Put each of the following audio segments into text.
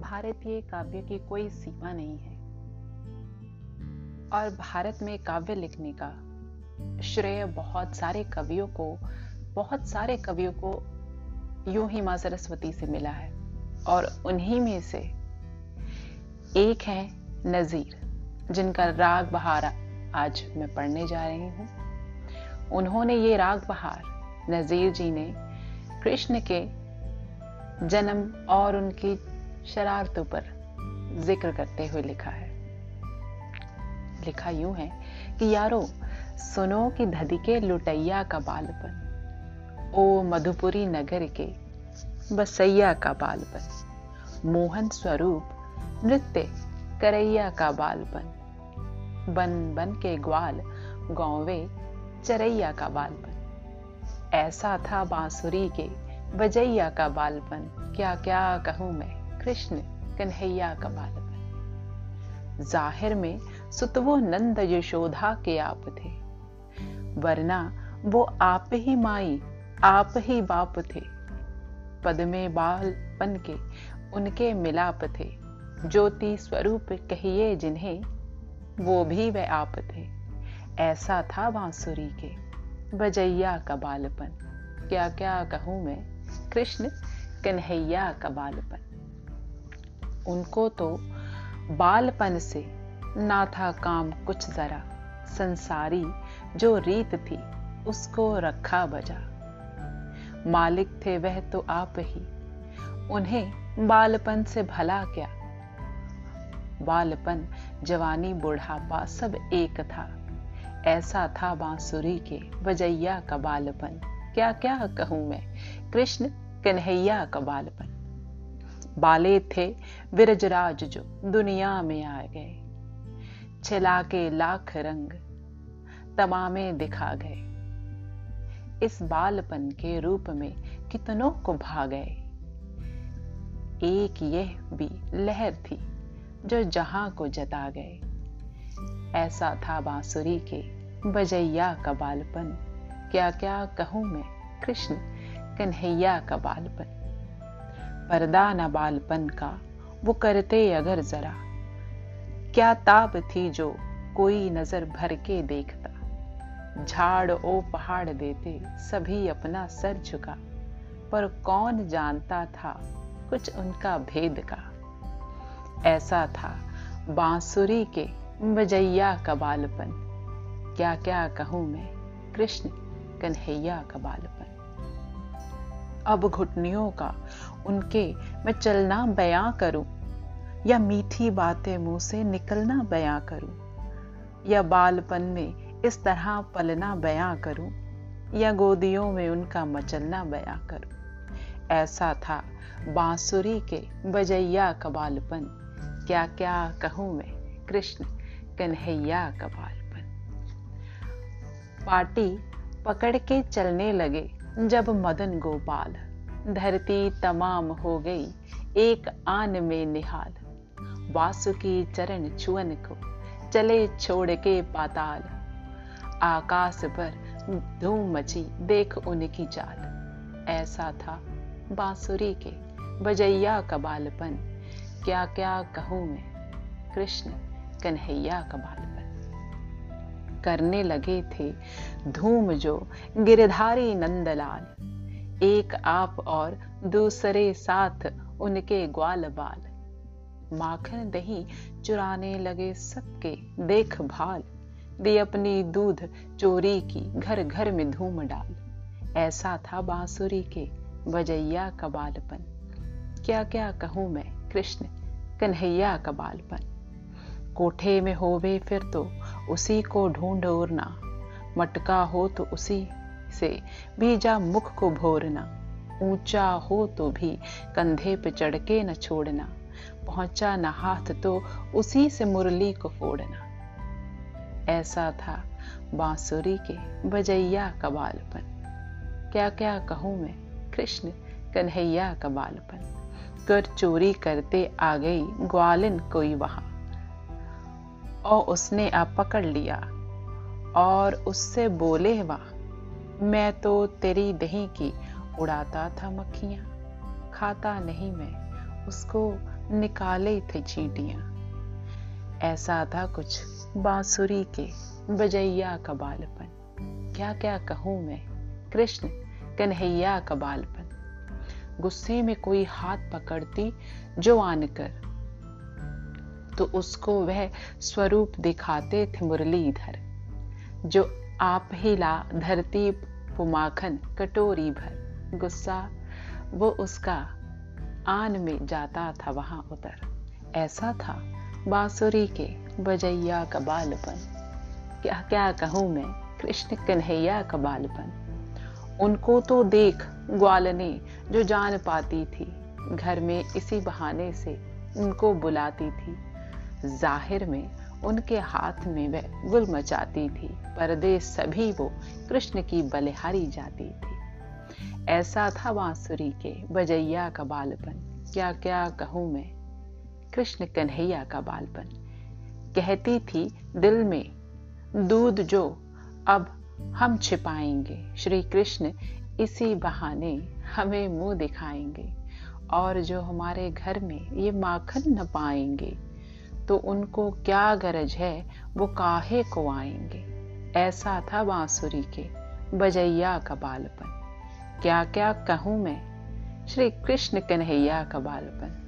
भारतीय काव्य की कोई सीमा नहीं है। और भारत में काव्य लिखने का श्रेय बहुत सारे कवियों को, बहुत सारे कवियों को यूँ ही माँ सरस्वती से मिला है। और उन्हीं में से एक है नजीर, जिनका राग बहार आज मैं पढ़ने जा रही हूँ। उन्होंने ये राग बहार नजीर जी ने कृष्ण के जन्म और उनकी शरारतों पर ज़िक्र करते हुए लिखा है। लिखा यूँ है कि यारो, सुनो कि धदिके लुटैया का बालपन। ओ मधुपुरी नगर के बसैया का बालपन। मोहन स्वरूप नृत्य करैया का बालपन। बन बन के ग्वाल गौवे चरैया का बालपन। ऐसा था बांसुरी के बजैया का बालपन, क्या क्या कहूँ मैं? कृष्ण कन्हैया का बालपन। ज़ाहिर में सुतवो नंद यशोधा के आप थे। वरना वो आप ही माई, आप ही बाप थे। पद में बालपन के उनके मिलाप थे। ज्योति स्वरूप कहिए जिन्हें, वो भी वे आप थे। ऐसा था बांसुरी के बजैया का बालपन। क्या क्या कहूँ मैं? कृष्ण कन्हैया का बालपन। उनको तो बालपन से ना था काम कुछ जरा, संसारी जो रीत थी उसको रखा बजा। मालिक थे वह तो आप ही, उन्हें बालपन से भला क्या? बालपन, जवानी, बुढ़ापा सब एक था। ऐसा था बांसुरी के बजैया का बालपन। क्या क्या कहूँ मैं? कृष्ण कन्हैया का बालपन। बाले थे विरजराज जो दुनिया में आ गए। छिला के लाख रंग तमामे दिखा गए। इस बालपन के रूप में कितनों को भा गए एक यह भी लहर थी जो जहाँ को जता गए। ऐसा था बांसुरी के बजैया का बालपन। क्या क्या कहूँ मैं कृष्ण? कन्हैया का बालपन पर्दा न बालपन का, वो करते अगर जरा। क्या ताप थी जो कोई नज़र भर के देखता। झाड़ ओ पहाड़ देते सभी अपना सर झुका, पर कौन जानता था कुछ उनका भेद का। ऐसा था बांसुरी के बजैया का बालपन। क्या क्या कहूँ मैं, कृष्ण कन्हैया का बालपन। अब घुटनियों का, उनके मैं चलना बयां करूँ, या मीठी बातें मुँह से निकलना बयां करूँ, या बालपन में इस तरह पलना बयां करूँ, या गोदियों में उनका मचलना बयां करूँ। ऐसा था बांसुरी के बजैया का बालपन। क्या क्या कहूँ मैं, कृष्ण, कन्हैया का बालपन। पार्टी पकड़ के चलने लगे। जब मदन गोपाल, धरती तमाम हो गई एक आन में निहाल। वासुकी चरण छुअन को चले छोड़ के पाताल। आकाश पर धूम मची देख उनकी चाल ऐसा था बांसुरी के बजैया का बालपन। क्या क्या कहूँ मैं? कृष्ण कन्हैया का बालपन। करने लगे थे। धूम जो, गिरधारी नंदलाल। एक आप और दूसरे साथ उनके ग्वाल बाल। माखन दही चुराने लगे सबके देखभाल। दी अपनी दूध चोरी की घर घर में धूम डाल। ऐसा था बांसुरी के बजैया का बालपन। क्या क्या कहूँ मैं, कृष्ण, कन्हैया का बालपन। कोठे में होवे फिर तो उसी को ढूंढ उड़ना। मटका हो तो उसी से, बीजा मुख को भोरना। ऊँचा हो तो भी, कंधे पे चढ़ के न छोड़ना। पहुँचा न हाथ तो उसी से मुरली को फोड़ना। ऐसा था बांसुरी के बजैया का बालपन। क्या क्या कहूँ मैं? कृष्ण कन्हैया का बालपन। कर चोरी करते आ गई ग्वालिन कोई वहाँ। और उसने आप पकड़ लिया और उससे बोले, वहाँ, मैं तो तेरी दही की उड़ाता था मक्खियाँ, खाता नहीं मैं, उसको निकाले थे चीटियाँ। ऐसा था कुछ बांसुरी के बजैया का बालपन। क्या क्या कहूँ मैं, कृष्ण कन्हैया का बालपन। गुस्से में कोई हाथ पकड़ती जो आनकर तो उसको वह स्वरूप दिखाते थे मुरलीधर, जो आप ही ला धरती पुमाखन कटोरी भर। गुस्सा, वो उसका आन में जाता था वहाँ उतर। ऐसा था बांसुरी के बजैया का बालपन। क्या क्या कहूँ मैं? कृष्ण कन्हैया का बालपन। उनको तो देख ग्वालने जो जान पाती थी, घर में इसी बहाने से उनको बुलाती थी। ज़ाहिर में उनके हाथ में वह गुल मचाती थी। परदेश सभी वो कृष्ण की बलिहारी जाती थी। ऐसा था बांसुरी के बजैया का बालपन। क्या क्या कहूँ मैं? कृष्ण कन्हैया का बालपन। कहती थी, दिल में दूध जो, अब हम छिपाएँगे। श्री कृष्ण इसी बहाने हमें मुँह दिखाएँगे और जो हमारे घर में ये माखन न पाएँगे। तो उनको क्या गरज है, वो काहे को आएँगे? ऐसा था बांसुरी के, बजैया का बालपन। क्या क्या कहूँ मैं? श्री कृष्ण कन्हैया का बालपन।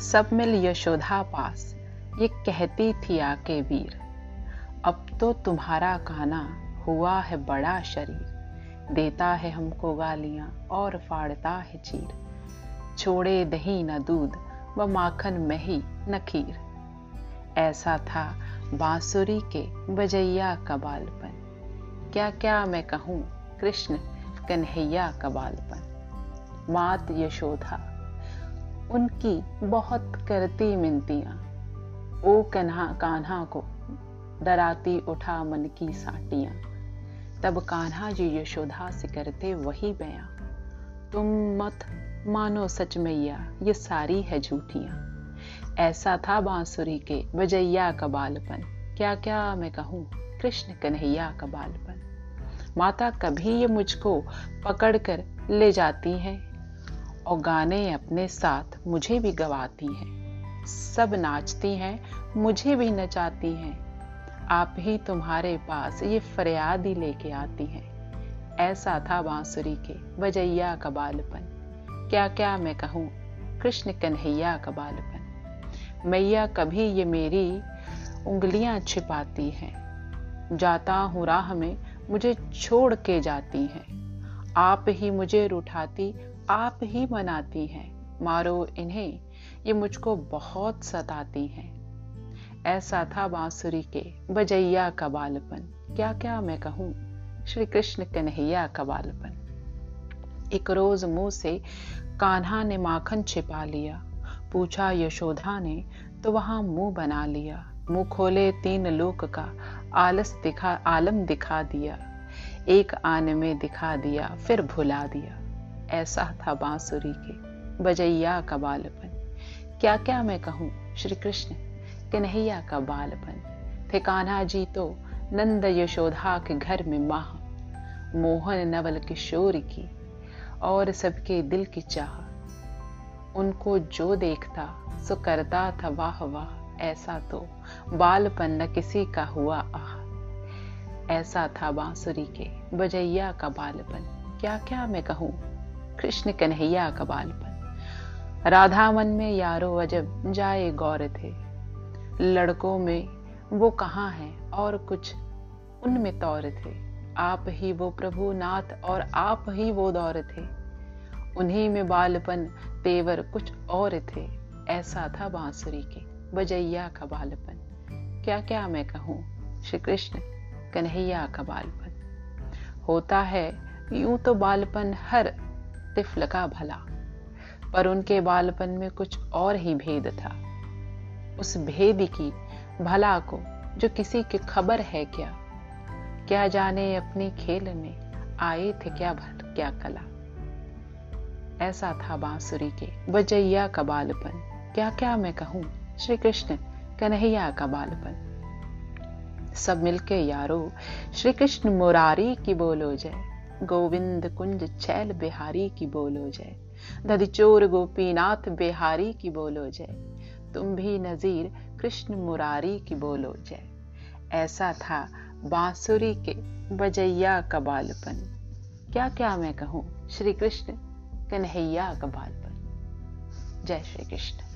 सब मिल यशोधा पास, ये कहती थी आके वीर। अब तो तुम्हारा काना हुआ है बड़ा शरीर, देता है हमको गालियाँ और फाड़ता है चीर। छोड़े दही न दूध व माखन में ही नखीर। ऐसा था बांसुरी के बजैया का बालपन। क्या क्या मैं कहूँ कृष्ण कन्हैया का बालपन? मात यशोधा, उनकी बहुत करती मिनतियाँ। ओ कन्हा कान्हा को डराती उठा मन की साटियाँ। तब कान्हा जी यशोधा से करते वही बयां। तुम मत मानो सच मैया, ये सारी है झूठियाँ। ऐसा था बांसुरी के बजैया का बालपन। क्या क्या मैं कहूँ? कृष्ण कन्हैया का बालपन। माता कभी ये मुझको पकड़ कर ले जाती हैं और गाने अपने साथ मुझे भी गवाती हैं। सब नाचती हैं, मुझे भी नचाती हैं। आप ही तुम्हारे पास ये फरियाद ही लेके आती हैं। ऐसा था बांसुरी के बजैया का बालपन। क्या क्या मैं कहूँ? कृष्ण कन्हैया का बालपन। मैया कभी ये मेरी उंगलियाँ छिपाती हैं। जाता हूँ राह में, मुझे छोड़ के जाती हैं। आप ही मुझे रुठाती, आप ही मनाती हैं। मारो इन्हें, ये मुझको बहुत सताती हैं। ऐसा था बांसुरी के बजैया का बालपन। क्या क्या मैं कहूँ? श्री कृष्ण कन्हैया का बालपन। एक रोज मुँह से कान्हा ने माखन छिपा लिया। पूछा, यशोधा ने तो वहाँ मुँह बना लिया। मुँह खोले तीन लोक का आलस दिखा, आलम दिखा दिया। एक आने में दिखा दिया, फिर भुला दिया। ऐसा था बांसुरी के बजैया का बालपन। क्या क्या मैं कहूँ श्री कृष्ण कन्हैया का बालपन। थे कान्हा जी तो नंद यशोधा के घर में माह मोहन नवल किशोर की और सबके दिल की चाह। उनको जो देखता, सो करता था, वाह वाह, ऐसा तो बालपन न किसी का हुआ आह। ऐसा था बांसुरी के बजैया का बालपन। क्या क्या मैं कहूँ? कृष्ण कन्हैया का बालपन। राधा मन में यारो अजब जाए गौर थे। लड़कों में वो कहाँ हैं और कुछ उनमें तौर थे। आप ही वो प्रभु नाथ और आप ही वो दौर थे। उन्हीं में बालपन, तेवर कुछ और थे। ऐसा था बांसुरी के, बजैया का बालपन। क्या क्या मैं कहूँ? श्री कृष्ण कन्हैया का बालपन। होता है, यूँ तो बालपन हर तिफल का भला। पर उनके बालपन में कुछ और ही भेद था। उस भेद की, भला को, जो किसी की खबर है क्या? क्या जाने अपने खेल में आए थे क्या भर क्या कला? ऐसा था बांसुरी के बजैया का बालपन। क्या क्या मैं कहूँ? श्री कृष्ण कन्हैया का बालपन। सब मिलके यारो श्री कृष्ण मुरारी की बोलो जय। गोविंद कुंज छैल बिहारी की बोलो जय। दधिचोर गोपीनाथ बिहारी की बोलो जय। तुम भी नजीर कृष्ण मुरारी की बोलो जय। ऐसा था बांसुरी के बजैया का बालपन। क्या क्या मैं कहूँ? श्री कृष्ण कन्हैया का बालपन। जय श्री कृष्ण